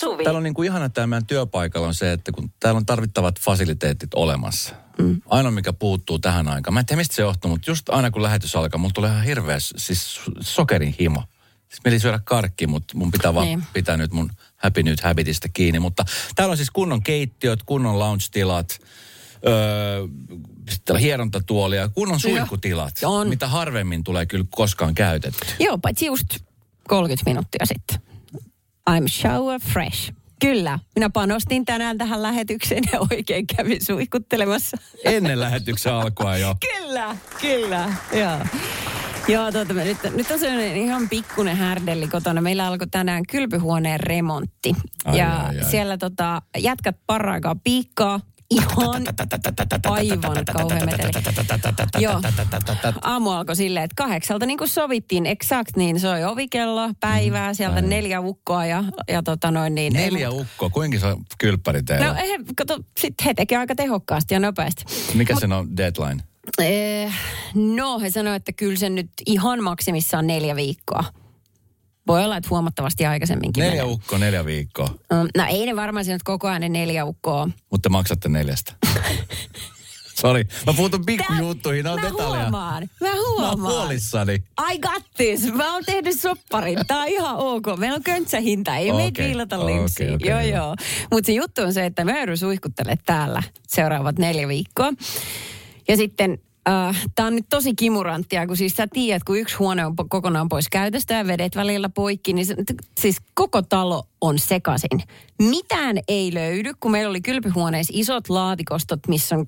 Suvi. Täällä on niin kuin ihana tämä meidän työpaikalla on se, että kun täällä on tarvittavat fasiliteetit olemassa. Mm. Ainoa, mikä puuttuu tähän aikaan. Mä en tiedä, mistä se johtuu, mutta just aina kun lähetys alkaa, mulla tulee ihan hirveä siis sokerin himo. Siis mieli syödä karkki, mutta mun pitää vaan Niin. pitää nyt mun happy nyt habitista kiinni. Mutta täällä on siis kunnon keittiöt, kunnon lounge-tilat, öö, hierontatuolia, kunnon suihkutilat, On. mitä harvemmin tulee kyllä koskaan käytetty. Joo, paitsi just 30 minuuttia sitten. I'm shower fresh. Kyllä, minä panostin tänään tähän lähetykseen ja oikein kävin suihkuttelemassa. Ennen lähetyksen alkua jo. Kyllä, kyllä, joo. Joo, tuota, nyt, nyt on sellainen ihan pikkunen härdelli kotona. Meillä alkoi tänään kylpyhuoneen remontti. Ai, ja ai, ai. siellä tota, jätkät paraikaa piikkaa. Ihan aivan kauhean meteli. Joo. Aamu alkoi silleen, että kahdeksalta niin kuin sovittiin eksakt, niin soi ovikello päivää, sieltä neljä ukkoa ja, ja tota noin niin. Neljä ukkoa, kuinka se kylppäri teillä? No he, kato, sit he tekee aika tehokkaasti ja nopeasti. Mikä sen on deadline? Eh, no, he sanoivat, että kyllä se nyt ihan maksimissaan neljä viikkoa. Voi olla, että huomattavasti aikaisemminkin. Neljä menee. ukkoa, neljä viikkoa. Mm, No ei ne varmaan siinä nyt koko ajan ne neljä ukkoa. Mutta maksatte neljästä. Sori, mä puutun pikkujuttuihin, ne on mä detaljeja. huomaan, mä Mä huomaan. huolissani. I got this. Mä oon tehnyt sopparin. Tää on ihan ok. Meillä on köntsähinta. Ei Okei, meitä viilata okei, linssiin. okei, joo, joo. joo. Mutta se juttu on se, että mä joudun suihkuttelemaan täällä seuraavat neljä viikkoa. Ja sitten äh, tämä on nyt tosi kimuranttia, kun siis sä tiedät, kun yksi huone on kokonaan pois käytöstä ja vedet välillä poikki, niin se, siis koko talo on sekasin. Mitään ei löydy, kun meillä oli kylpyhuoneessa isot laatikostot, missä on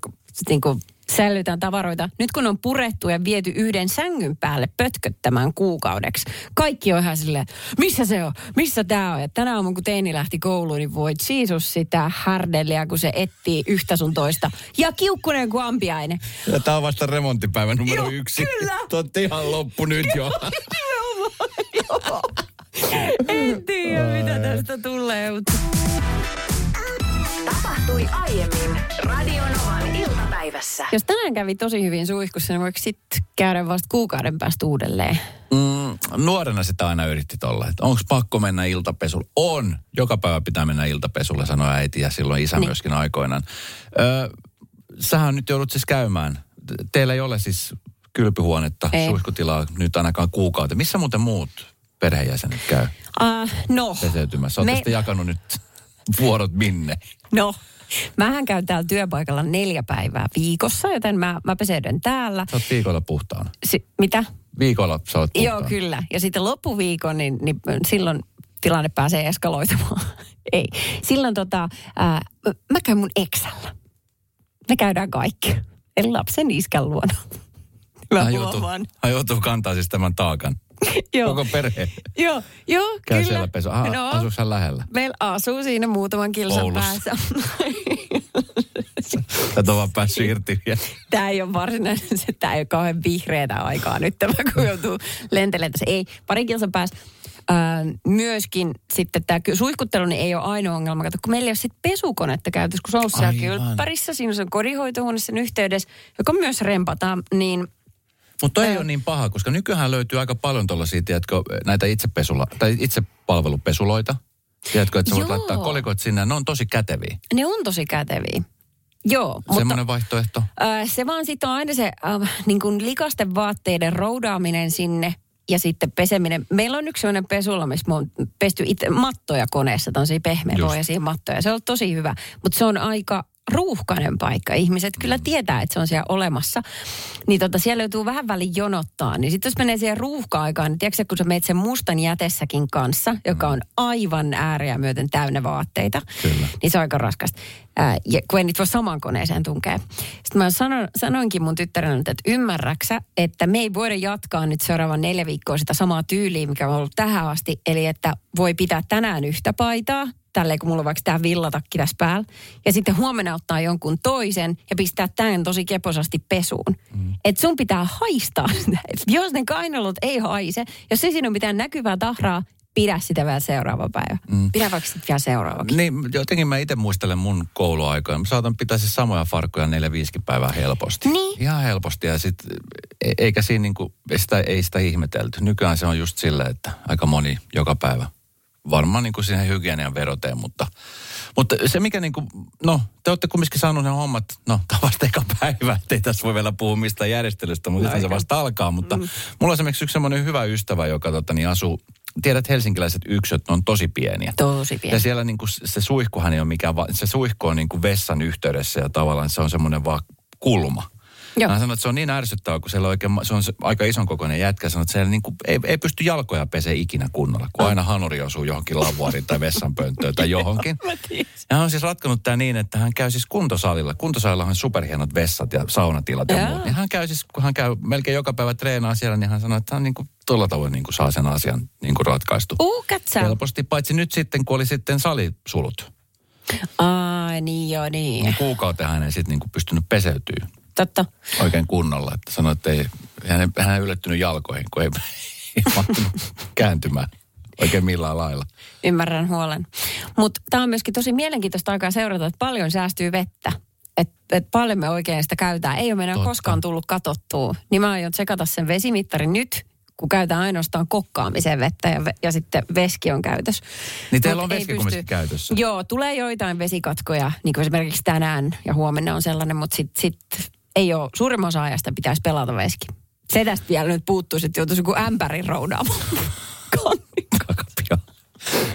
niin kuin, säilytään tavaroita. Nyt kun on purettu ja viety yhden sängyn päälle pötköttämään kuukaudeksi, kaikki on ihan silleen, missä se on, missä tämä on. Ja tänä aamuna, kun teini lähti kouluun, niin voi Jeesus sitä härdelliä, kun se etsii yhtä sun toista. Ja kiukkunen kuin ampiainen. Ja tää on vasta remonttipäivä numero Joo, yksi. kyllä. Te ootte ihan loppu nyt jo. En tiedä, mitä tästä tulee, mutta... Tapahtui aiemmin Radionovan iltapäivässä. Jos tänään kävi tosi hyvin suihkussa, niin voiko sitten käydä vasta kuukauden päästä uudelleen? Mm, nuorena sitä aina yritti tolla, että onko pakko mennä iltapesulle? On. Joka päivä pitää mennä iltapesulle, sanoi äiti ja silloin isä Niin. myöskin aikoinaan. Öö, sähän nyt joudut siis käymään. Teillä ei ole siis kylpyhuonetta, Ei. suihkutilaa nyt ainakaan kuukauteen. Missä muuten muut perheenjäsenet käy Uh, no, peseytymässä? Olette Me- sitten jakanut nyt vuorot minne? no. Mähän käyn täällä työpaikalla neljä päivää viikossa, joten mä, mä peseydyn täällä. Sä oot viikolla puhtaana. Si- mitä? Viikolla sä oot puhtaana. Joo, kyllä. Ja sitten loppuviikon, niin, niin silloin tilanne pääsee eskaloitumaan. Ei. Silloin tota, ää, mä käyn mun eksällä. Me käydään kaikki. Eli lapsen iskän luona. Mä Hän joutuu, hän joutuu kantaa siis tämän taakan. Joo. Koko perhe Joo, joo, käy kyllä. siellä pesu. Ah, no. Asuuko hän lähellä? Meillä asuu siinä muutaman kilsan Oulussa. päässä. Sä et ole vaan päässyt irti vielä. tämä ei ole varsinainen, se, tämä ei ole kauhean vihreätä aikaa nyt, tämä kun joutuu lentelemään tässä. Ei, pari kilsan päästä. Ää, myöskin sitten tämä suihkuttelu niin ei ole ainoa ongelma. Kato, kun meillä ei ole sitten pesukonetta käytössä, kun se on kylppärissä, siinä on kodinhoitohuone sen yhteydessä, joka myös rempataan, niin Mutta ei Ää. ole niin paha, koska nykyään löytyy aika paljon tuollaisia, tiedätkö, näitä itsepesula, tai itsepalvelupesuloita. Tiedätkö, että sä voit Joo. laittaa kolikot sinne, ne on tosi käteviä. ne on tosi käteviä. Joo, mutta Semmoinen vaihtoehto. Äh, se vaan sitten on aina se äh, niin kuin likasten vaatteiden roudaaminen sinne ja sitten peseminen. Meillä on yksi sellainen pesula, missä me on pesty itse mattoja koneessa, tämmöisiä pehmeäpohjaisia mattoja. Se on tosi hyvä, mutta se on aika ruuhkainen paikka. Ihmiset kyllä tietää, että se on siellä olemassa. Niin tota, siellä joutuu vähän välin jonottaa. Niin sitten jos menee siihen ruuhka-aikaan, niin tiedätkö, kun sä meet sen mustan jätessäkin kanssa, joka on aivan ääriä myöten täynnä vaatteita, Kyllä. niin se on aika raskasta. Ää, ja kun ei niitä voi samaan koneeseen tunkea. Sitten mä sanon, sanoinkin mun tyttärelle, että ymmärräksä, että me ei voida jatkaa nyt seuraavan neljä viikkoa sitä samaa tyyliä, mikä on ollut tähän asti. Eli että voi pitää tänään yhtä paitaa, tälleen kun mulla on vaikka tämä villatakki tässä päällä. Ja sitten huomenna ottaa jonkun toisen ja pistää tämän tosi keposasti pesuun. Mm. Että sun pitää haistaa sitä. Et jos ne kainalot ei haise, jos ei siinä ole mitään näkyvää tahraa, pidä sitä vielä seuraava päivä. Mm. Pidä vaikka sitten vielä seuraavakin. Niin, jotenkin mä itse muistelen mun kouluaikoja. Mä saatan pitää siis samoja farkkuja neljä viisikin päivää helposti. Niin. Ihan helposti ja sit, e- eikä siinä niinku, sitä, ei sitä ihmetelty. Nykyään se on just silleen, että aika moni joka päivä varmaan niin kuin siihen hygienian veroteen, mutta, mutta se mikä niin kuin, no te olette kumminkin saanut ne hommat, no tämä vasta eka päivä, ettei tässä voi vielä puhua mistään järjestelystä, mutta no, se vasta alkaa, mutta mm. mulla on esimerkiksi yksi semmoinen hyvä ystävä, joka tota, niin asuu tiedät helsinkiläiset yksöt, ne on tosi pieniä. Tosi pieniä. Ja siellä niin kuin, se suihkuhan ei ole mikään, se suihku on niin kuin vessan yhteydessä ja tavallaan se on semmoinen vaan kulma. Joo. Hän sanoi, että se on niin ärsyttävää, kun siellä on oikein, se on aika ison kokoinen jätkä. Sanoi, että siellä niin kuin, ei, ei, pysty jalkoja pesee ikinä kunnolla, kun aina hanuri osuu johonkin lavuariin tai vessanpönttöön tai johonkin. ja hän on siis ratkonut tämä niin, että hän käy siis kuntosalilla. Kuntosalilla on superhienot vessat ja saunatilat ja, ja muut. Niin hän käy siis, kun hän käy melkein joka päivä treenaa siellä, niin hän sanoi, että hän niin kuin tuolla tavoin niin kuin saa sen asian niin kuin ratkaistu. Uh, Helposti, paitsi nyt sitten, kun oli sitten salisulut. Ai niin joo, niin. niin kuukauteen hän ei sitten niin kuin pystynyt peseytyä. Totta. Oikein kunnolla. Että sanoi, että ei, hän, hän ei yllättynyt jalkoihin, kun ei, ei kääntymään oikein millään lailla. Ymmärrän huolen. Mutta tämä on myöskin tosi mielenkiintoista aikaa seurata, että paljon säästyy vettä. Että et paljon me oikein sitä käytetään. Ei ole meidän Totta. koskaan tullut katottua. Niin mä aion tsekata sen vesimittarin nyt, kun käytetään ainoastaan kokkaamiseen vettä ja, ja sitten veski on käytössä. Niin teillä Mut on veski pysty... käytössä? Joo, tulee joitain vesikatkoja, niin kuin esimerkiksi tänään ja huomenna on sellainen, mutta sitten sit ei ole, suurimman osa ajasta pitäisi pelata veski. Se tästä vielä nyt puuttuu, että joutuisi joku ämpärin roudaamaan.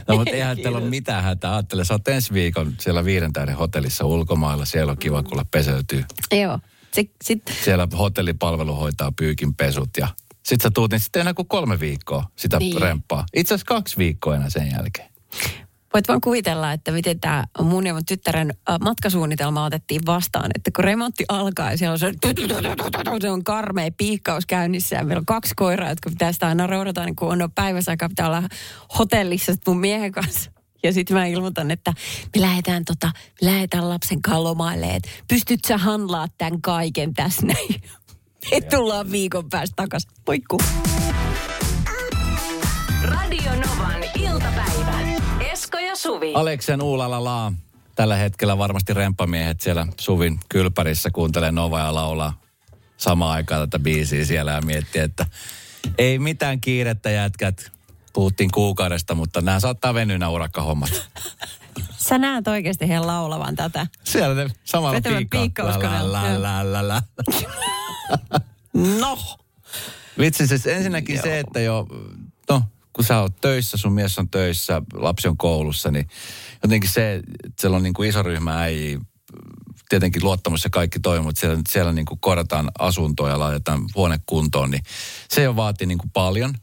No mutta eihän teillä ole mitään hätää. Ajattele, sä oot ensi viikon siellä viiden tähden hotellissa ulkomailla. Siellä on kiva, kuulla peseytyy. Joo. Se, sit... Siellä hotellipalvelu hoitaa pyykin pesut ja sit sä tuut, niin sitten enää kuin kolme viikkoa sitä niin. remppaa. Itse asiassa kaksi viikkoa enää sen jälkeen. Voit vaan kuvitella, että miten tämä mun ja mun tyttären matkasuunnitelma otettiin vastaan. Että kun remontti alkaa ja siellä on se, se on karmea piikkaus käynnissä ja meillä on kaksi koiraa, jotka pitää sitä aina roudata, niin kun on päivässä pitää olla hotellissa mun miehen kanssa. Ja sitten mä ilmoitan, että me lähdetään, tota, me lähdetään lapsen kalomaille, että pystyt sä handlaa tämän kaiken tässä näin. Et tullaan viikon päästä takaisin. Moikku. Radio Novan iltapäivä. Ja Suvi. Aleksen uulalala. Tällä hetkellä varmasti remppamiehet siellä Suvin kylpärissä kuuntelee Nova ja laulaa samaan aikaan tätä biisiä siellä ja miettii, että ei mitään kiirettä jätkät. Puhuttiin kuukaudesta, mutta nämä saattaa venyä nämä urakkahommat. Sä näet oikeasti heidän laulavan tätä. Siellä ne samalla piikkaa. no. Vitsi, siis ensinnäkin Joo. se, että jo, no, kun sä oot töissä, sun mies on töissä, lapsi on koulussa, niin jotenkin se, että siellä on niin kuin iso ryhmä ei tietenkin luottamus ja kaikki toimii, mutta siellä, siellä niin kuin korjataan asuntoa ja laitetaan huone kuntoon, niin se jo vaatii niin kuin paljon.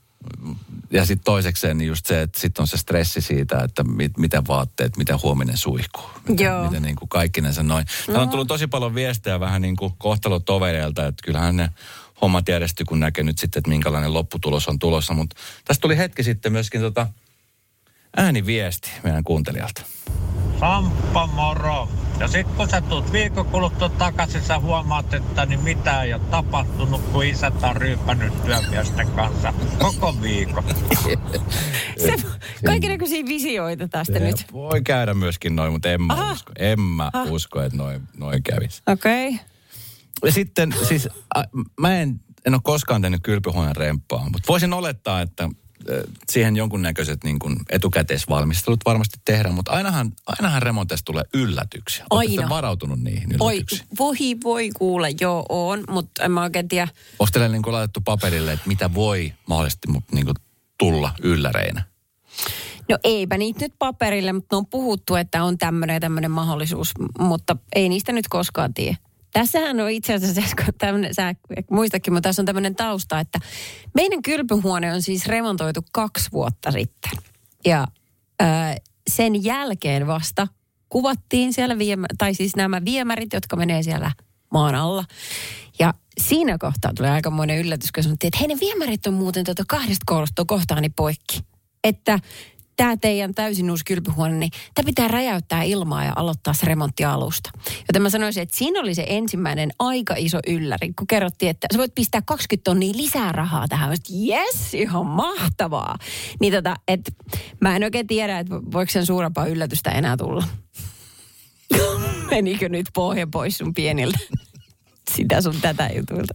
Ja sitten toisekseen niin just se, että sitten on se stressi siitä, että mit, miten vaatteet, miten huominen suihkuu. Miten, Joo. miten niin kuin kaikkinensa noin. Täällä on tullut tosi paljon viestejä vähän niin kuin kohtalotovereilta, että kyllähän ne hommat järjestyy, kun näkee nyt sitten, että minkälainen lopputulos on tulossa. Mutta tästä tuli hetki sitten myöskin tota ääniviesti meidän kuuntelijalta. Samppa moro. Ja sitten kun sä tulet viikon kuluttua takaisin, sä huomaat, että niin mitä ei ole tapahtunut, kun isät on ryypännyt työmiesten kanssa koko viikon. se, kaikenlaisia visioita tästä se nyt. Voi käydä myöskin noin, mutta en mä usko. En mä usko, että noin, noin kävisi. Okei. Okay. Sitten siis, äh, mä en, en ole koskaan tehnyt kylpyhuoneen remppaa, mutta voisin olettaa, että siihen jonkunnäköiset niin kuin etukäteisvalmistelut varmasti tehdään, mutta ainahan, ainahan remonteista tulee yllätyksiä. Aina. varautunut niihin yllätyksiin? Oi, voi, voi kuule, joo on, mutta en mä oikein tiedä. Onko teille niin kuin laitettu paperille, että mitä voi mahdollisesti niin kuin tulla ylläreinä? No eipä niitä nyt paperille, mutta on puhuttu, että on tämmöinen ja tämmöinen mahdollisuus, mutta ei niistä nyt koskaan tiedä. Tässähän on itse asiassa, tämmönen, sä muistakin, mutta tässä on tämmöinen tausta, että meidän kylpyhuone on siis remontoitu kaksi vuotta sitten. Ja ää, sen jälkeen vasta kuvattiin siellä, viemä, tai siis nämä viemärit, jotka menee siellä maan alla. Ja siinä kohtaa tulee aikamoinen yllätys, kun sanottiin, että hei ne viemärit on muuten tuota kahdesta kohtaani poikki. Että tämä teidän täysin uusi kylpyhuone, niin tämä pitää räjäyttää ilmaa ja aloittaa se remontti alusta. Joten mä sanoisin, että siinä oli se ensimmäinen aika iso ylläri, kun kerrottiin, että sä voit pistää 20 tonnia lisää rahaa tähän. Yes, ihan mahtavaa. Niin tota, että mä en oikein tiedä, että voiko sen suurempaa yllätystä enää tulla. Menikö nyt pohja pois sun pieniltä? Sitä sun tätä jutulta.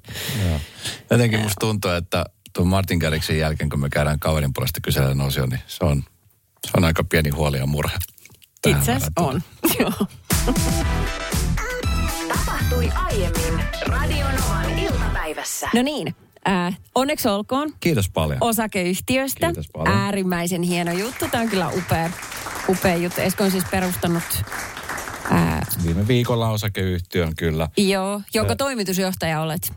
Jotenkin musta tuntuu, että tuon Martin Garrixin jälkeen, kun me käydään kaverin puolesta kysellä osio, niin se on se on aika pieni huoli ja murhe. Itse asiassa on. Joo. Tapahtui aiemmin Radionovan iltapäivässä. No niin, äh, onneksi olkoon Kiitos paljon. osakeyhtiöstä. Kiitos paljon. Äärimmäisen hieno juttu. Tämä on kyllä upea, upea juttu. Esko on siis perustanut, ää, Viime viikolla osakeyhtiön kyllä. joo, jonka toimitusjohtaja olet.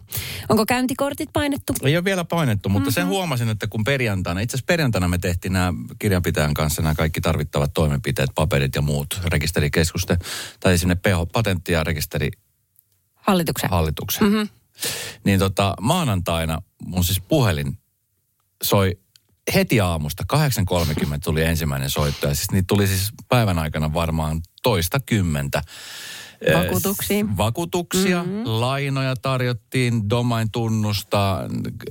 Onko käyntikortit painettu? Ei ole vielä painettu, mutta mm-hmm. sen huomasin, että kun perjantaina, itse asiassa perjantaina me tehtiin nämä kirjanpitäjän kanssa nämä kaikki tarvittavat toimenpiteet, paperit ja muut rekisterikeskusten, tai sinne PH, patentti- ja rekisterihallituksen. Hallituksen. Mm-hmm. Niin tota, maanantaina mun siis puhelin soi heti aamusta, 8.30 tuli ensimmäinen soitto. Ja siis niitä tuli siis päivän aikana varmaan toista kymmentä. Vakuutuksia. Vakuutuksia, mm-hmm. lainoja tarjottiin, domain-tunnusta,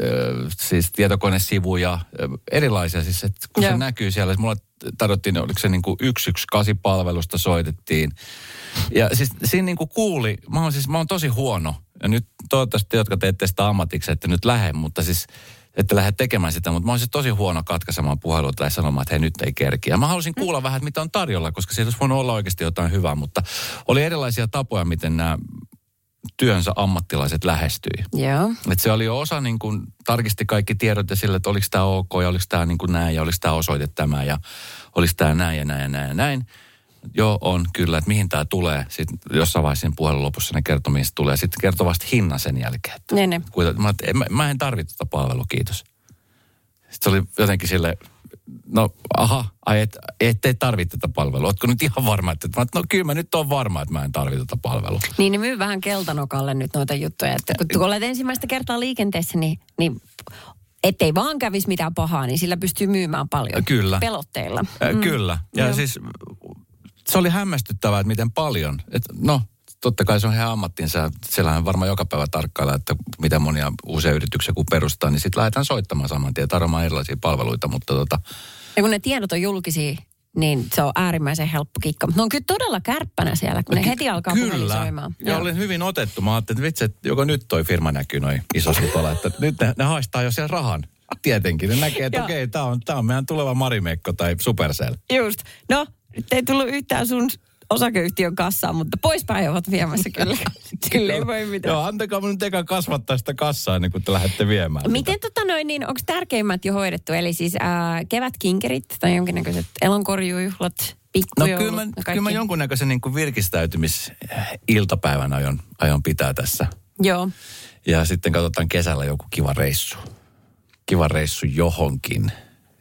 eh, siis tietokonesivuja, erilaisia siis, että kun Joo. se näkyy siellä, mulla tarjottiin, oliko se niin kuin 118-palvelusta soitettiin. Ja siis siinä niin kuin kuuli, mä oon siis, mä oon tosi huono. Ja nyt toivottavasti, jotka teette sitä ammatiksi, että nyt lähde, mutta siis että lähde tekemään sitä, mutta mä siis tosi huono katkaisemaan puhelua tai sanomaan, että hei nyt ei kerki. Ja mä halusin kuulla vähän, että mitä on tarjolla, koska siitä olisi voinut olla oikeasti jotain hyvää, mutta oli erilaisia tapoja, miten nämä työnsä ammattilaiset lähestyi. Joo. Et se oli jo osa, niin kuin, tarkisti kaikki tiedot ja sille, että oliko tämä ok ja oliko tämä niin näin ja oliko tämä osoite tämä ja oliko tämä näin ja näin ja näin ja näin. Joo, on kyllä, että mihin tämä tulee. Sitten jossain vaiheessa siinä puhelun lopussa ne kertoi, mihin se tulee. Sitten kertoi vasta hinnan sen jälkeen. Että Ne, ne. kuinka, mä, en- mä, mä en tarvitse tuota palvelua, kiitos. Sitten se oli jotenkin sille, no aha, ai et, et, et tarvitse tätä palvelua. Ootko nyt ihan varma, että mä, no kyllä mä nyt on varma, että mä en tarvitse tätä palvelua. Niin ne myy vähän keltanokalle nyt noita juttuja. Että kun, olet ensimmäistä kertaa liikenteessä, niin, niin ettei vaan kävisi mitään pahaa, niin sillä pystyy myymään paljon. Kyllä. Pelotteilla. Mm. Kyllä. Ja Joo. siis se oli hämmästyttävää, että miten paljon. Et, no, totta kai se on heidän ammattinsa. Siellähän varmaan joka päivä tarkkailla, että miten monia uusia yrityksiä kun perustaa, niin sitten lähdetään soittamaan saman tien, tarjoamaan erilaisia palveluita. Mutta tota, Ja kun ne tiedot on julkisia, niin se on äärimmäisen helppo kikka. Mutta ne on kyllä todella kärppänä siellä, kun ne Ky- heti alkaa Kyllä. soimaan. Ja Joo. olin hyvin otettu. Mä ajattelin, että vitsi, että joko nyt toi firma näkyy noin isosti tuolla, että nyt ne, ne haistaa jo siellä rahan. Tietenkin. Ne näkee, että okei, okay, tämä on, tää on meidän tuleva Marimekko tai Supercell. Just. No, nyt ei tullut yhtään sun osakeyhtiön kassaan, mutta poispäin ovat viemässä kyllä. kyllä ei voi mitään. Joo, antakaa mun nyt eka kasvattaa sitä kassaa ennen kuin te lähdette viemään sitä. Miten tota noin, niin onko tärkeimmät jo hoidettu? Eli siis ää, kevätkinkerit tai jonkinnäköiset elonkorjujuhlat, No pikkujoulut kyllä mä, ja kyllä mä jonkunnäköisen niin kuin virkistäytymisiltapäivän aion, aion pitää tässä. Joo. Ja sitten katsotaan kesällä joku kiva reissu. Kiva reissu johonkin.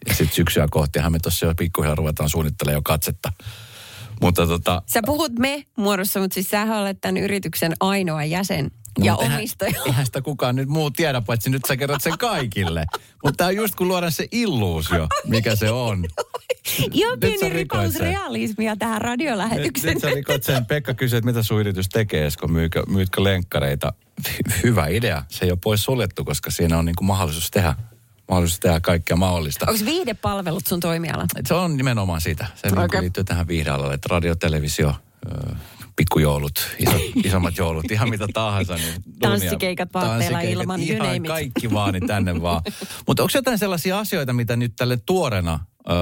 Ja sitten syksyä kohtihan me tuossa jo pikkuhiljaa ruvetaan suunnittelemaan jo katsetta. Mutta tota, Sä puhut me muodossa, mutta siis sähän olet tämän yrityksen ainoa jäsen ja mut No, eihän- omistaja. Eihän sitä kukaan nyt muu tiedä, paitsi nyt sä kerrot sen kaikille. Mutta tämä on just kun luodaan se illuusio, mikä se on. Nyt sä pieni ripaus realismia tähän Nyt, radiolähetykseen. nyt sä rikot sen. Pekka kysyi, että mitä sun yritys tekee, Esko, myytkö, myytkö lenkkareita? Hy- Hyvä idea. Se ei ole pois suljettu, koska siinä on niin kuin mahdollisuus tehdä, mahdollisuus tehdä kaikkea mahdollista. Onko viihdepalvelut sun toimiala? Se on nimenomaan sitä. Se okay. Okei. liittyy tähän viihdealalle, että radio, televisio, pikkujoulut, isot, isommat joulut, ihan mitä tahansa. Niin Tanssikeikat vaatteilla tanssikeikat, ilman, you ihan kaikki vaan, niin tänne vaan. Mutta onko jotain sellaisia asioita, mitä nyt tälle tuorena ö,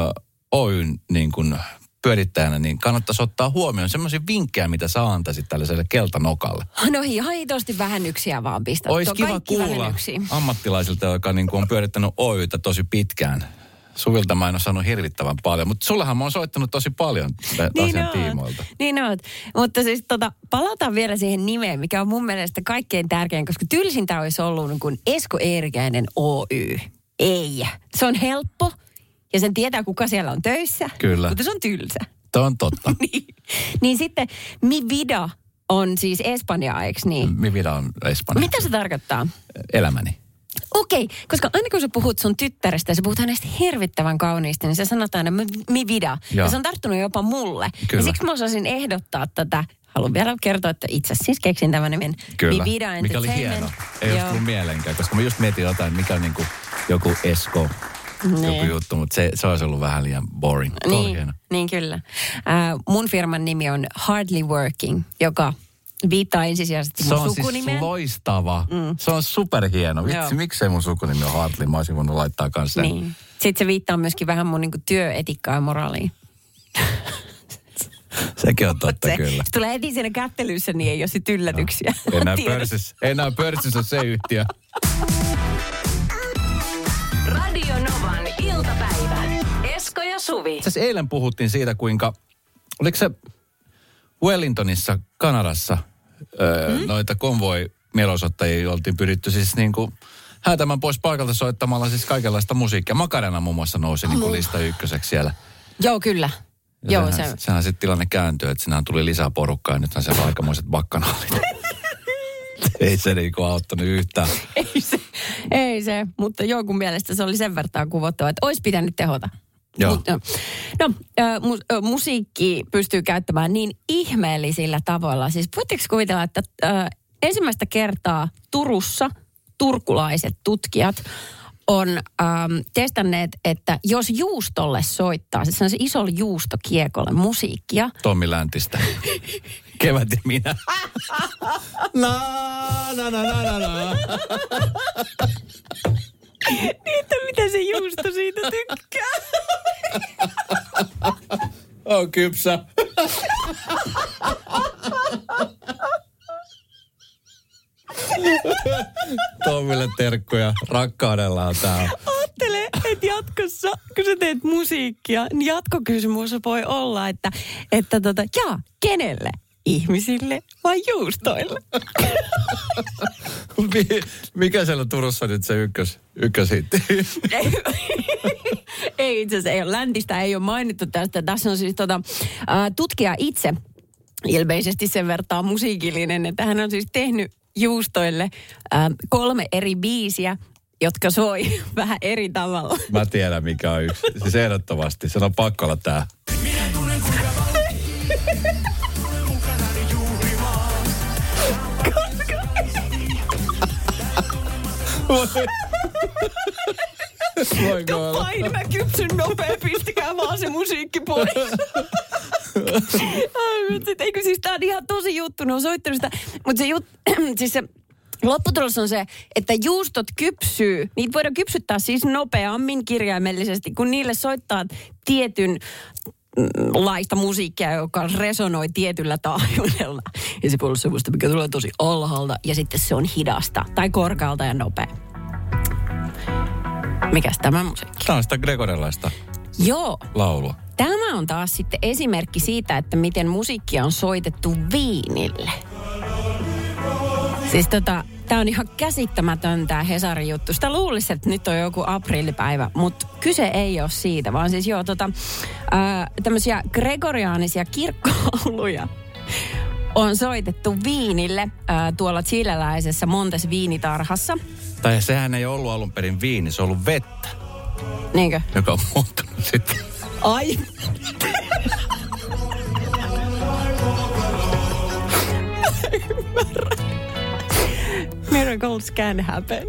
Oyn niin kun pyörittäjänä, niin kannattaisi ottaa huomioon semmoisia vinkkejä, mitä sä antaisit tällaiselle keltanokalle. No ihan hitosti vähennyksiä vaan pistät. Olisi kiva kuulla vähennyksiä. ammattilaisilta, joka niin kuin on pyörittänyt Oytä tosi pitkään. Suvilta mä en ole saanut hirvittävän paljon, mutta sullahan mä oon soittanut tosi paljon niin asian oot. tiimoilta. Niin oot. Mutta siis tota, palataan vielä siihen nimeen, mikä on mun mielestä kaikkein tärkein, koska tylsintä olisi ollut niin kuin Esko Eerikäinen Oy. Ei. Se on helppo ja sen tietää, kuka siellä on töissä. Kyllä. Mutta se on tylsä. Tämä on totta. niin. niin sitten Mi Vida on siis Espanjaa, eikö niin? Mi vida on Espanja. Mitä se tarkoittaa? Elämäni. Okei, koska aina kun sä puhut sun tyttärestä ja sä puhut hänestä hirvittävän kauniisti, niin sä sanot aina mi- vida. Joo. Ja se on tarttunut jopa mulle. Kyllä. Ja siksi mä osasin ehdottaa tätä. Haluan vielä kertoa, että itse siis keksin tämän nimen. Kyllä. Mi vida mikä oli hieno. Ei olisi tullut mieleenkään, koska mä just mietin jotain, mikä on niin kuin joku Esko, Niin. joku juttu, mutta se, se olisi ollut vähän liian boring. Niin, niin kyllä. Äh, mun firman nimi on Hardly Working, joka viittaa ensisijaisesti Se mun on siis sukunimeen. loistava. Mm. Se on superhieno. Joo. Vitsi, miksei mun sukunimi ole Hartley? Mä olisin voinut laittaa kanssa sen. niin. Sitten se viittaa myöskin vähän mun niinku työetikkaan ja moraaliin. Sekin on totta se, kyllä. se tulee heti siinä kättelyssä, niin ei ole sit yllätyksiä. Enää Tiedät. pörssissä, enää pörssissä se yhtiö. Radio Novan iltapäivä. Esko ja Suvi. Itse asiassa eilen puhuttiin siitä, kuinka, oliko se Wellingtonissa, Kanadassa, öö, Hmm? noita konvoi mielenosoittajia oltiin pyritty siis niin kuin häätämään pois paikalta soittamalla siis kaikenlaista musiikkia. Makarena muun muassa nousi niin kuin lista ykköseksi siellä. Joo, kyllä. Ja Joo, sehän, se, sehän sitten tilanne kääntyi, että sinähän tuli lisää porukkaa ja nythän siellä aikamoiset bakkanallit. Ei se niinku auttanut yhtään. ei se, ei se, mutta jonkun mielestä se oli sen verran kuvottava, että olisi pitänyt tehota. Joo. No, äh, mu, musiikki pystyy käyttämään niin ihmeellisillä tavoilla. Siis voitteko kuvitella, että äh, ensimmäistä kertaa Turussa turkulaiset tutkijat on ähm, testanneet, että jos juustolle soittaa, siis se isolle juustokiekolle musiikkia, Tommi Läntistä. Kevät ja minä. Na, na, na, na, na, na. niin että mitä se juusto siitä tykkää. On kypsä. Tommille terkkuja. Rakkaudellaan tää. Ajattele, että jatkossa, kun sä teet musiikkia, niin jatkokysymys voi olla, että, että tota, jaa, kenelle? Ihmisille vai juustoille? Mi- Mikä siellä Turussa nyt se ykkös, ykköshitti? ei, ei itse asiassa, ei ole läntistä, ei ole mainittu tästä. Tässä on siis tota, tutkija itse ilmeisesti sen vertaa musiikillinen, että hän on siis tehnyt juustoille kolme eri biisiä, jotka soi vähän eri tavalla. Mä tiedän mikä on yksi. Siis ehdottomasti. Se on pakko olla tää. Voiko olla? Pain, mä kypsyn nopea, pistäkää vaan se musiikki pois. Ai, mutta sit, eikö siis tää on ihan tosi juttu, ne on soittanut sitä. Mutta se, jut, siis se lopputulos on se, että juustot kypsyy. Niitä voidaan kypsyttää siis nopeammin kirjaimellisesti, kun niille soittaa tietyn laista musiikkia, joka resonoi tietyllä taajuudella. Ja se voi olla semmoista, mikä tulee tosi alhaalta ja sitten se on hidasta tai korkealta ja nopea. Mikäs tämä musiikki? Tämä on sitä gregorilaista Joo, laulua. Tämä on taas sitten esimerkki siitä, että miten musiikkia on soitettu viinille. Siis tota, tämä on ihan käsittämätön tämä Hesarin juttu. Sitä luulisi, että nyt on joku aprillipäivä, mutta kyse ei ole siitä, vaan siis joo, tota, ää, tämmöisiä gregoriaanisia kirkkouluja on soitettu viinille ää, tuolla chileläisessä Montes viinitarhassa. Tai sehän ei ollut alun perin viini, se on ollut vettä, Niinkö? joka on muuttunut sitten. Ai. Miracles can happen.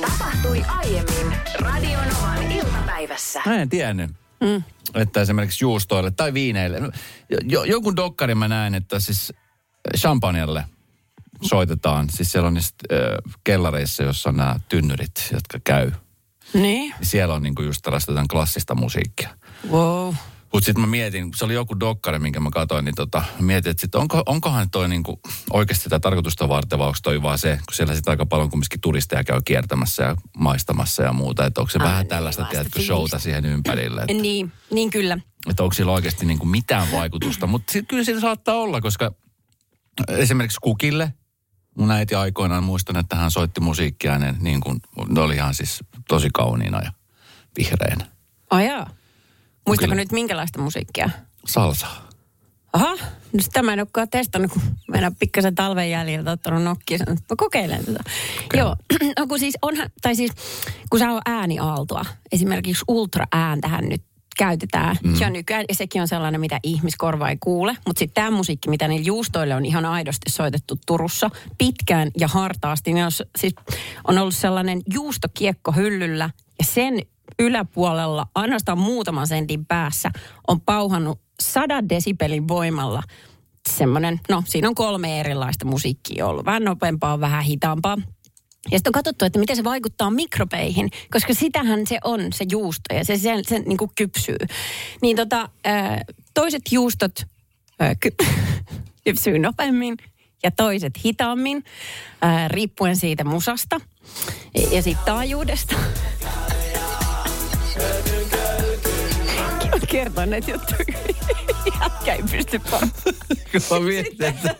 Tapahtui aiemmin Radio Novan iltapäivässä. Mä en tiennyt. Mm. Että esimerkiksi juustoille tai viineille. No, Jo, jonkun dokkarin mä näin, että siis champagnelle soitetaan. Siis siellä on niistä äh, kellareissa, jossa on nämä tynnyrit, jotka käy. Niin. Siellä on niinku just tällaista klassista musiikkia. Wow. Mutta sitten mä mietin, se oli joku dokkari, minkä mä katsoin, niin tota, mietin, että sit onko, onkohan toi niinku oikeasti sitä tarkoitusta varten, vai onko toi vaan se, kun siellä sitten aika paljon kumminkin turisteja käy kiertämässä ja maistamassa ja muuta, että onko se Ai, vähän niin, tällaista, tiedätkö, showta siihen ympärille, että, Niin, niin kyllä. että onko sillä oikeasti niinku mitään vaikutusta, mutta kyllä siinä saattaa olla, koska esimerkiksi Kukille, mun äiti aikoinaan muistan, että hän soitti musiikkia, ne, niin kuin, ne oli ihan siis tosi kauniina ja vihreänä. Ajaa. Muistako Kyllä. nyt minkälaista musiikkia? Salsa. Aha, no sitä mä en olekaan testannut, kun mä en ole pikkasen talven jäljiltä ottanut nokkia. Sanoin, että Mä kokeilen tätä. Okei. Joo, no kun siis onhan, tai siis kun sä on ääniaaltoa, esimerkiksi ultraääntähän nyt käytetään mm. jo nykyään, ja sekin on sellainen, mitä ihmiskorva ei kuule. Mutta sitten tämä musiikki, mitä niillä juustoille on ihan aidosti soitettu Turussa pitkään ja hartaasti, niin on, siis on ollut sellainen juustokiekko hyllyllä, ja sen yläpuolella, ainoastaan muutaman sentin päässä, on pauhannut 100 desibelin voimalla semmoinen, no siinä on kolme erilaista musiikkia ollut. Vähän nopeampaa, vähän hitaampaa. Ja sitten on katsottu, että miten se vaikuttaa mikrobeihin, koska sitähän se on, se juusto, ja se, se, se niin kuin kypsyy. Niin tota, ää, toiset juustot ää, ky, kypsyy nopeammin ja toiset hitaammin, ää, riippuen siitä musasta ja, siitä taajuudesta. kertoa näitä juttuja. Jätkä ei pysty mä mietin, että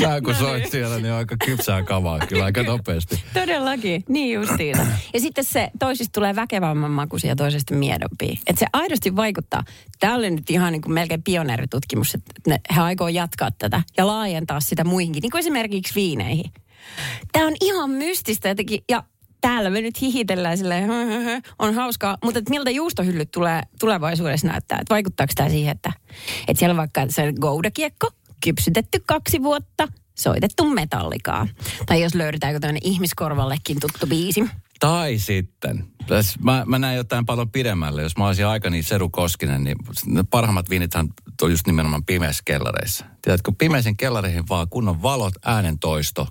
sä kun soit siellä, niin on aika kypsää kavaa kyllä aika nopeasti. Todellakin, niin justiin. Ja sitten se toisista tulee väkevämmän makuisia ja toisesta miedompia. Että se aidosti vaikuttaa. Tämä oli nyt ihan niin kuin melkein pioneeritutkimus, että ne, he aikoo jatkaa tätä ja laajentaa sitä muihinkin, niin kuin esimerkiksi viineihin. Tämä on ihan mystistä jotenkin, ja täällä me nyt hihitellään silleen, on hauskaa, mutta että miltä juustohyllyt tulee tulevaisuudessa näyttää? Että vaikuttaako tämä siihen, että, että siellä on vaikka se goudakiekko, kypsytetty kaksi vuotta, soitettu metallikaa. Tai jos löydetään joku tämmöinen ihmiskorvallekin tuttu biisi. Tai sitten, mä, mä näen jotain paljon pidemmälle. Jos mä olisin aika niin Seru Koskinen, niin parhaimmat viinithän on just nimenomaan pimeissä kellareissa. Tiedätkö, pimeisiin kellareihin vaan kunnon valot, äänentoisto,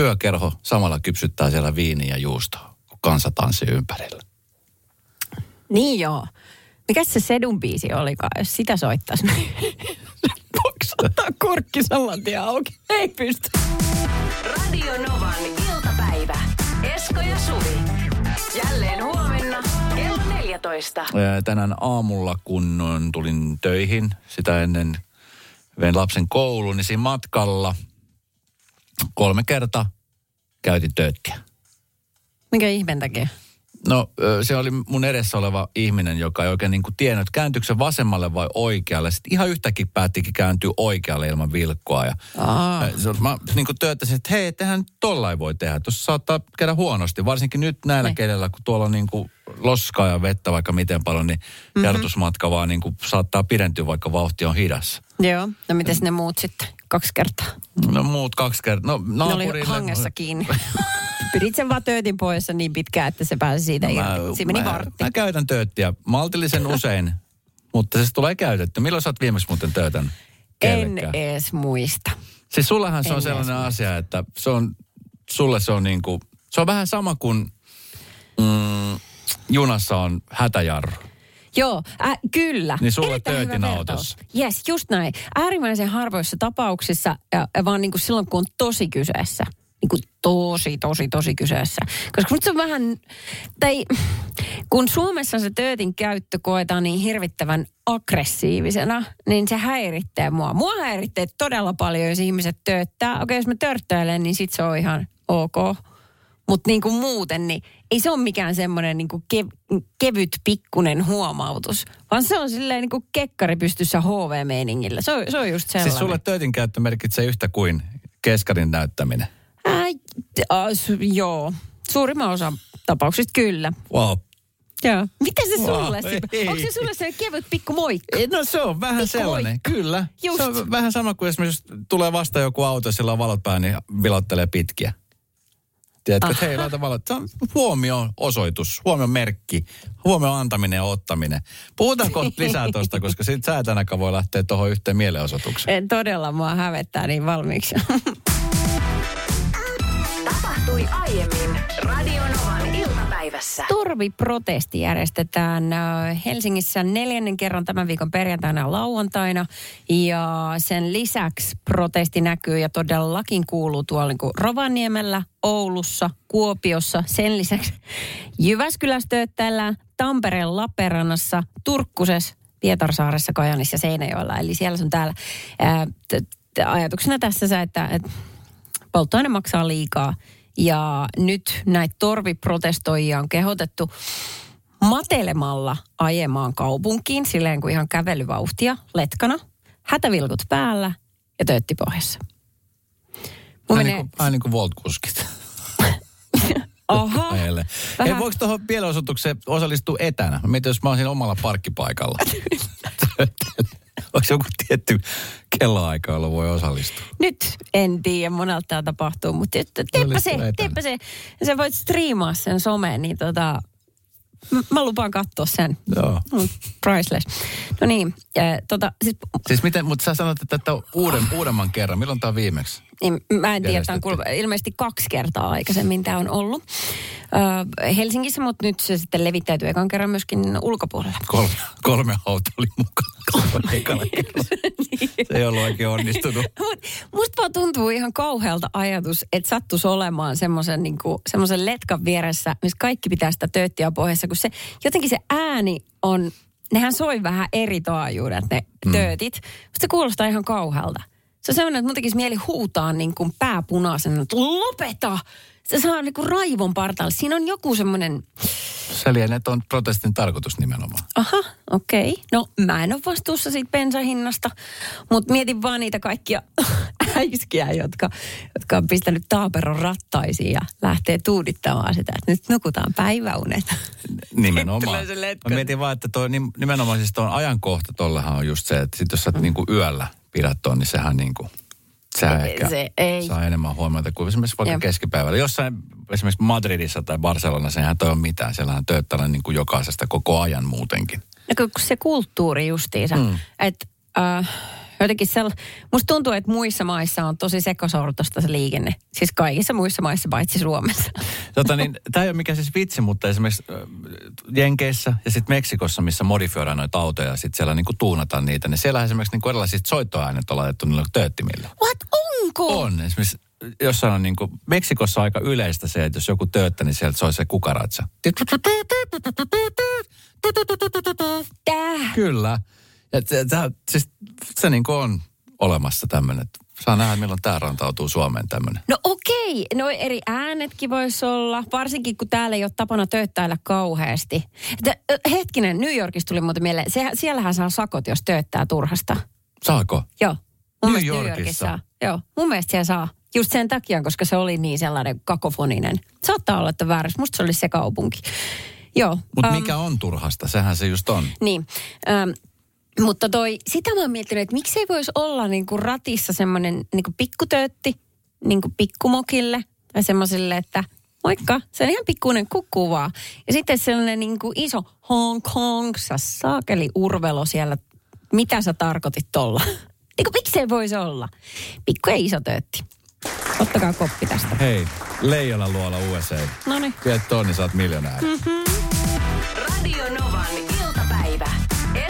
yökerho samalla kypsyttää siellä viiniä ja juustoa, kun kansa tanssii ympärillä. Niin joo. Mikä se Sedun biisi olikaan, jos sitä soittaisi? Ottaa kurkki saman tien auki? Ei pysty. Radio Novan iltapäivä. Esko ja Suvi. Jälleen huomenna kello 14. Ää, Tänään aamulla, kun tulin töihin, sitä ennen vein lapsen kouluun, niin siinä matkalla kolme kertaa käytin tööttiä. Mikä ihmeen takia? No se oli mun edessä oleva ihminen, joka ei oikein niin kuin tiennyt, että kääntyykö se vasemmalle vai oikealle. Sitten ihan yhtäkkiä päättikin kääntyä oikealle ilman vilkkoa. Ja, Aa. Mä niin kuin tööttäisin, että hei, tehän tollain voi tehdä. Tuossa saattaa käydä huonosti, varsinkin nyt näillä Niin. kelellä, kun tuolla on niin kuin loskaa ja vettä vaikka miten paljon, niin mm-hmm. jarrutusmatka vaan niin kuin saattaa pidentyä, vaikka vauhti on hidas. Joo. No miten ne muut sitten? Kaksi kertaa. No muut kaksi kertaa. No Ne oli naapurille... hangessa kiinni. Pidit sen vaan töötin poissa niin pitkään, että se pääsi siitä no, irti. Siinä meni mä, vartti. Mä käytän tööttiä maltillisen usein, mutta se tulee käytetty. Milloin sä oot viimeksi muuten töötän? En edes muista. Siis sullahan se on En sellainen edes asia, että se on, sulle se on niinku, se on vähän sama kuin mm, junassa on hätäjarru. Joo, äh, kyllä. Niin sulle töötin vertaus. autossa. Yes, just näin. Äärimmäisen harvoissa tapauksissa, ja, ja vaan niin kuin silloin, kun on tosi kyseessä. Niin kuin tosi, tosi, tosi kyseessä. Koska nyt se on vähän, tai kun Suomessa se töötin käyttö koetaan niin hirvittävän aggressiivisena, niin se häiritsee mua. Mua häiritsee todella paljon, jos ihmiset tööttää. Okei, jos mä törttöilen, niin sit se on ihan ok. Mutta niin kuin muuten, niin ei se ole mikään semmoinen niin kuin kev- kevyt pikkunen huomautus, vaan se on silleen niin kuin kekkari pystyssä HV-meiningillä. Se on, se on just sellainen. Siis sulle töötin käyttö merkitsee yhtä kuin keskarin näyttäminen. Ää, a, su, joo, suurimman osa tapauksista kyllä. Wow. Joo. Miten se Wow, sulle? ei. Onko se sulle se kevyt pikku moikka? No se on vähän Pikku sellainen, moikka. kyllä. Just. Se on vähän sama kuin esimerkiksi jos tulee vasta joku auto, sillä on valot päällä, niin vilottelee pitkiä. Tiedätkö, että hei, laita valot. Se on huomion osoitus, huomion merkki, huomion antaminen ja ottaminen. Puhutaan kohta lisää tuosta, koska sit sä et voi lähteä tuohon yhteen mielenosoitukseen. En todella mua hävettää niin valmiiksi. Tapahtui aiemmin Radio Novan iltapäivässä. Torviprotesti järjestetään äh, Helsingissä neljännen kerran tämän viikon perjantaina ja lauantaina. Ja sen lisäksi protesti näkyy ja todellakin kuuluu tuolla niin kuin Rovaniemellä, Oulussa, Kuopiossa. Sen lisäksi Jyväskylässä Tampereen Lappeenrannassa, Turkkusessa, Pietarsaaressa, Kajanissa ja Seinäjoella. Eli siellä on täällä ää, t- t- ajatuksena tässä se, että, että polttoaine maksaa liikaa. Ja nyt näitä torviprotestoijia on kehotettu matelemalla ajemaan kaupunkiin, silleen kuin ihan kävelyvauhtia, letkana, hätävilkut päällä ja töötti pohjassa. Mun Vähän menee, niin kuin, vähän niin kuin Volt-kuskit. Vähän- Ei, voiko tuohon mielenosoitukseen osallistua etänä? Mietin, jos mä olisin omalla parkkipaikalla. Onko joku tietty kelloaika, jolla voi osallistua? nyt en tiedä, monelta tämä tapahtuu, mutta teepä Olisiko se, teepä se. Sä voit striimaa sen someen, niin tota, mä lupaan katsoa sen. Joo. Mm, priceless. No niin, äh, tota, siis, Siis miten, mutta sä sanot, että, että uuden, uudemman kerran. Milloin tämä on viimeksi? niin, mä en tiedä, tämä on ilmeisesti kaksi kertaa aikaisemmin tämä on ollut äh, Helsingissä, mutta nyt se sitten levittäytyy ekan kerran myöskin ulkopuolella. Kolme, kolme auto oli mukana. Ekana kerralla. Se ei ollut oikein onnistunut. Mut tuntuu ihan kauhealta ajatus, että sattuisi olemaan semmoisen niinku, semmoisen letkan vieressä, missä kaikki pitää sitä tööttiä pohjassa, kun se jotenkin se ääni on, nehän soi vähän eri taajuudet ne mm. töötit. Musta se kuulostaa ihan kauhealta. Se on semmoinen, että mun tekisi mieli huutaa niin kuin pääpunaisena, että lopeta! Se saa niin kuin raivon partaalle. Siinä on joku semmoinen, Se lienee, on protestin tarkoitus nimenomaan. aha, okei. Okay. No mä en ole vastuussa siitä bensahinnasta, mutta mietin vaan niitä kaikkia äiskiä, jotka, jotka on pistänyt taaperon rattaisiin ja lähtee tuudittamaan sitä, että nyt nukutaan päiväunet. Nimenomaan. Mä mietin vaan, että toi, nim- nimenomaan siis tuon ajankohta tollehan on just se, että sit jos sä mm. niinku yöllä pidät ton, niin sehän niinku, sehän Ei, ehkä se ei. saa enemmän huomiota kuin esimerkiksi vaikka Jep. keskipäivällä. Jossain esimerkiksi Madridissa tai Barcelonassa eihän toi ole mitään. Siellähän tööttää niin kuin jokaisesta koko ajan muutenkin. Kun se kulttuuri justiinsa, mm. että äh, jotenkin sell... musta tuntuu, että muissa maissa on tosi sekosortosta se liikenne. Siis kaikissa muissa maissa, paitsi Suomessa. Tota niin, tämä ei ole mikään siis vitsi, mutta esimerkiksi Jenkeissä ja sitten Meksikossa, missä modifioidaan noita autoja ja sitten siellä niinku tuunataan niitä, niin siellä esimerkiksi niinku erilaiset soittoäänet on laitettu niille tööttimille. What? Onko? On. Esimerkiksi jossain on niinku, Meksikossa aika yleistä se, että jos joku tööttä, niin sieltä soi se kukaratsa. Tää. Kyllä. Ja t- tää, siis se niinku on olemassa tämmöinen. Saa nähdä, milloin tämä rantautuu Suomeen tämmöinen. No okei, no eri äänetkin voisi olla, varsinkin kun täällä ei ole tapana tööttäillä kauheasti. Että, ö, hetkinen, New Yorkista tuli muuten mieleen, se, siellähän saa sakot, jos tööttää turhasta. Saako? Joo. Mun New mielestä Yorkissa? saa. Joo, mun mielestä siellä saa. Just sen takia, koska se oli niin sellainen kakofoninen. Saattaa olla, että väärässä. Musta se oli se kaupunki. Joo. Mutta ähm, mikä on turhasta? Sehän se just on. Niin. Ähm, mutta toi, sitä mä oon miettinyt, että miksei voisi olla niinku ratissa semmoinen niinku pikkutöötti niinku pikkumokille. Tai semmoiselle, että moikka, se on ihan pikkuinen kukkuu vaan. Ja sitten sellainen niinku iso Hong Kong, sä saakeli urvelo siellä. Mitä sä tarkoitit tolla? Niinku miksei voisi olla? Pikku ja iso töötti. Ottakaa koppi tästä. Hei, Leijona luola USA. No niin. Viet tonni, saat miljonääri. Radio Novan iltapäivä.